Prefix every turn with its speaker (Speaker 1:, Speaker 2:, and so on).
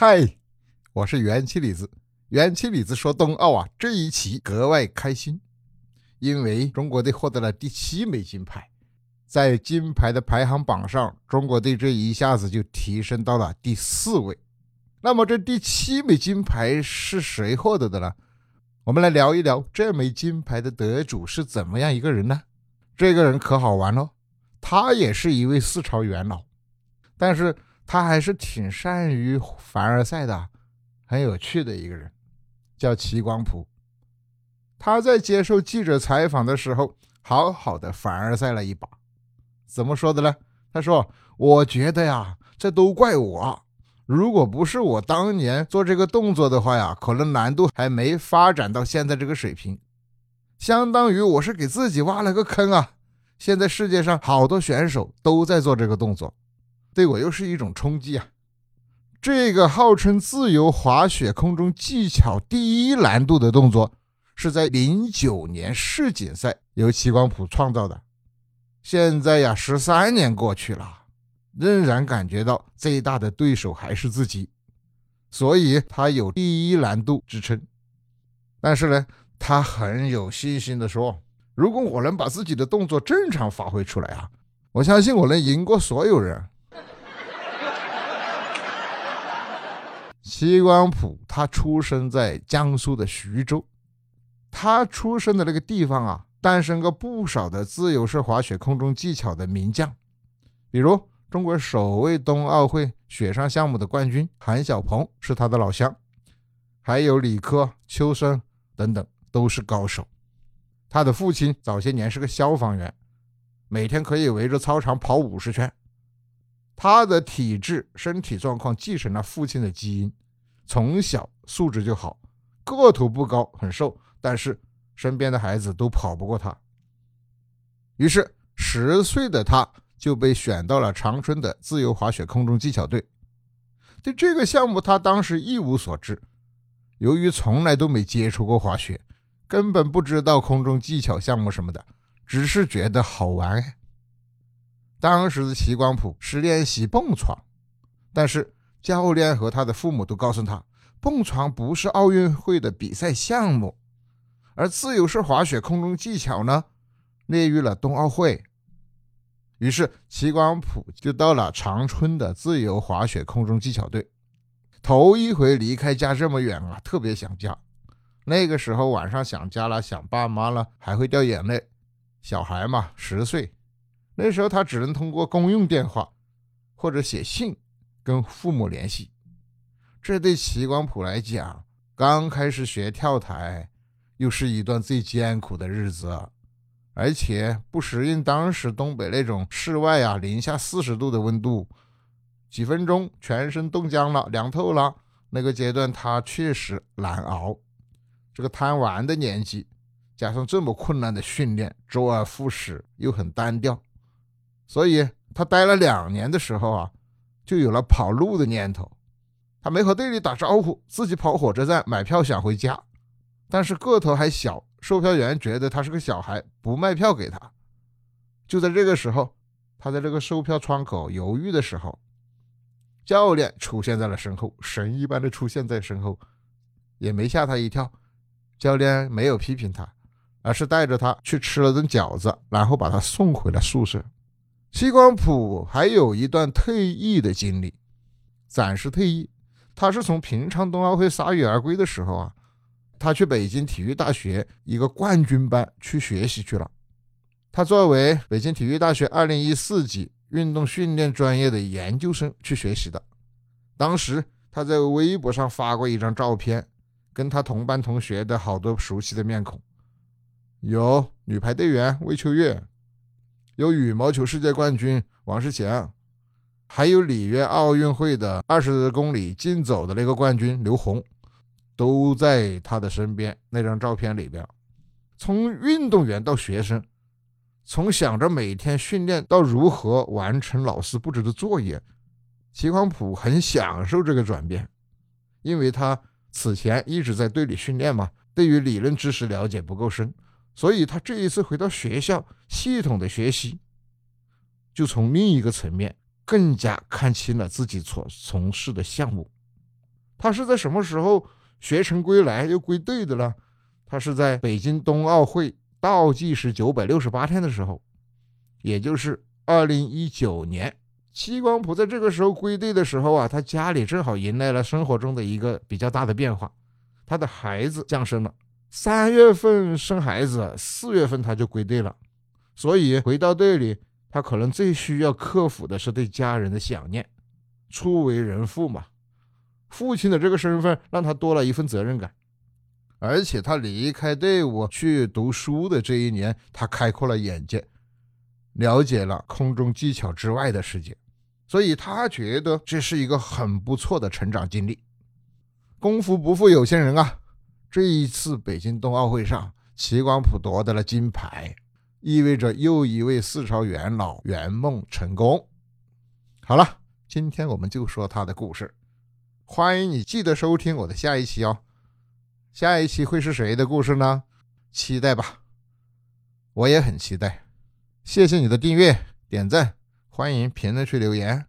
Speaker 1: 嗨，我是元气李子。元气李子说冬奥啊，这一期格外开心，因为中国队获得了第七枚金牌，在金牌的排行榜上，中国队这一下子就提升到了第四位。那么这第七枚金牌是谁获得的呢？我们来聊一聊这枚金牌的得主是怎么样一个人呢？这个人可好玩喽，他也是一位四朝元老，但是他还是挺善于凡尔赛的，很有趣的一个人。叫齐光普，他在接受记者采访的时候，好好的凡尔赛了一把。怎么说的呢？他说：“我觉得呀，这都怪我。如果不是我当年做这个动作的话呀，可能难度还没发展到现在这个水平。相当于我是给自己挖了个坑啊！现在世界上好多选手都在做这个动作，对我又是一种冲击啊！”这个号称自由滑雪空中技巧第一难度的动作，是在零九年世锦赛由齐光普创造的。现在呀，十三年过去了，仍然感觉到最大的对手还是自己，所以他有第一难度之称。但是呢，他很有信心的说：“如果我能把自己的动作正常发挥出来啊，我相信我能赢过所有人。”齐光普他出生在江苏的徐州，他出生的那个地方啊，诞生过不少的自由式滑雪空中技巧的名将，比如中国首位冬奥会雪上项目的冠军韩晓鹏是他的老乡，还有李科、秋生等等都是高手。他的父亲早些年是个消防员，每天可以围着操场跑五十圈。他的体质、身体状况继承了父亲的基因，从小素质就好，个头不高，很瘦，但是身边的孩子都跑不过他。于是，十岁的他就被选到了长春的自由滑雪空中技巧队。对这个项目，他当时一无所知，由于从来都没接触过滑雪，根本不知道空中技巧项目什么的，只是觉得好玩。当时的齐光普是练习蹦床，但是教练和他的父母都告诉他，蹦床不是奥运会的比赛项目，而自由式滑雪空中技巧呢，列入了冬奥会。于是齐光普就到了长春的自由滑雪空中技巧队，头一回离开家这么远啊，特别想家。那个时候晚上想家了，想爸妈了，还会掉眼泪。小孩嘛，十岁。那时候他只能通过公用电话或者写信跟父母联系，这对齐光普来讲，刚开始学跳台，又是一段最艰苦的日子，而且不适应当时东北那种室外啊零下四十度的温度，几分钟全身冻僵了，凉透了。那个阶段他确实难熬，这个贪玩的年纪，加上这么困难的训练，周而复始又很单调。所以他待了两年的时候啊，就有了跑路的念头。他没和队里打招呼，自己跑火车站买票想回家。但是个头还小，售票员觉得他是个小孩，不卖票给他。就在这个时候，他在这个售票窗口犹豫的时候，教练出现在了身后，神一般的出现在身后，也没吓他一跳。教练没有批评他，而是带着他去吃了顿饺子，然后把他送回了宿舍。齐光普还有一段退役的经历，暂时退役。他是从平昌冬奥会铩羽而归的时候啊，他去北京体育大学一个冠军班去学习去了。他作为北京体育大学2014级运动训练专业的研究生去学习的。当时他在微博上发过一张照片，跟他同班同学的好多熟悉的面孔，有女排队员魏秋月。有羽毛球世界冠军王世强，还有里约奥运会的二十公里竞走的那个冠军刘虹，都在他的身边。那张照片里边，从运动员到学生，从想着每天训练到如何完成老师布置的作业，齐光普很享受这个转变，因为他此前一直在队里训练嘛，对于理论知识了解不够深。所以他这一次回到学校，系统的学习，就从另一个层面更加看清了自己所从事的项目。他是在什么时候学成归来又归队的呢？他是在北京冬奥会倒计时九百六十八天的时候，也就是二零一九年。戚光普在这个时候归队的时候啊，他家里正好迎来了生活中的一个比较大的变化，他的孩子降生了。三月份生孩子，四月份他就归队了。所以回到队里，他可能最需要克服的是对家人的想念。初为人父嘛，父亲的这个身份让他多了一份责任感。而且他离开队伍去读书的这一年，他开阔了眼界，了解了空中技巧之外的世界。所以他觉得这是一个很不错的成长经历。功夫不负有心人啊！这一次北京冬奥会上，齐光普夺得了金牌，意味着又一位四朝元老圆梦成功。好了，今天我们就说他的故事。欢迎你记得收听我的下一期哦。下一期会是谁的故事呢？期待吧，我也很期待。谢谢你的订阅、点赞。欢迎评论区留言。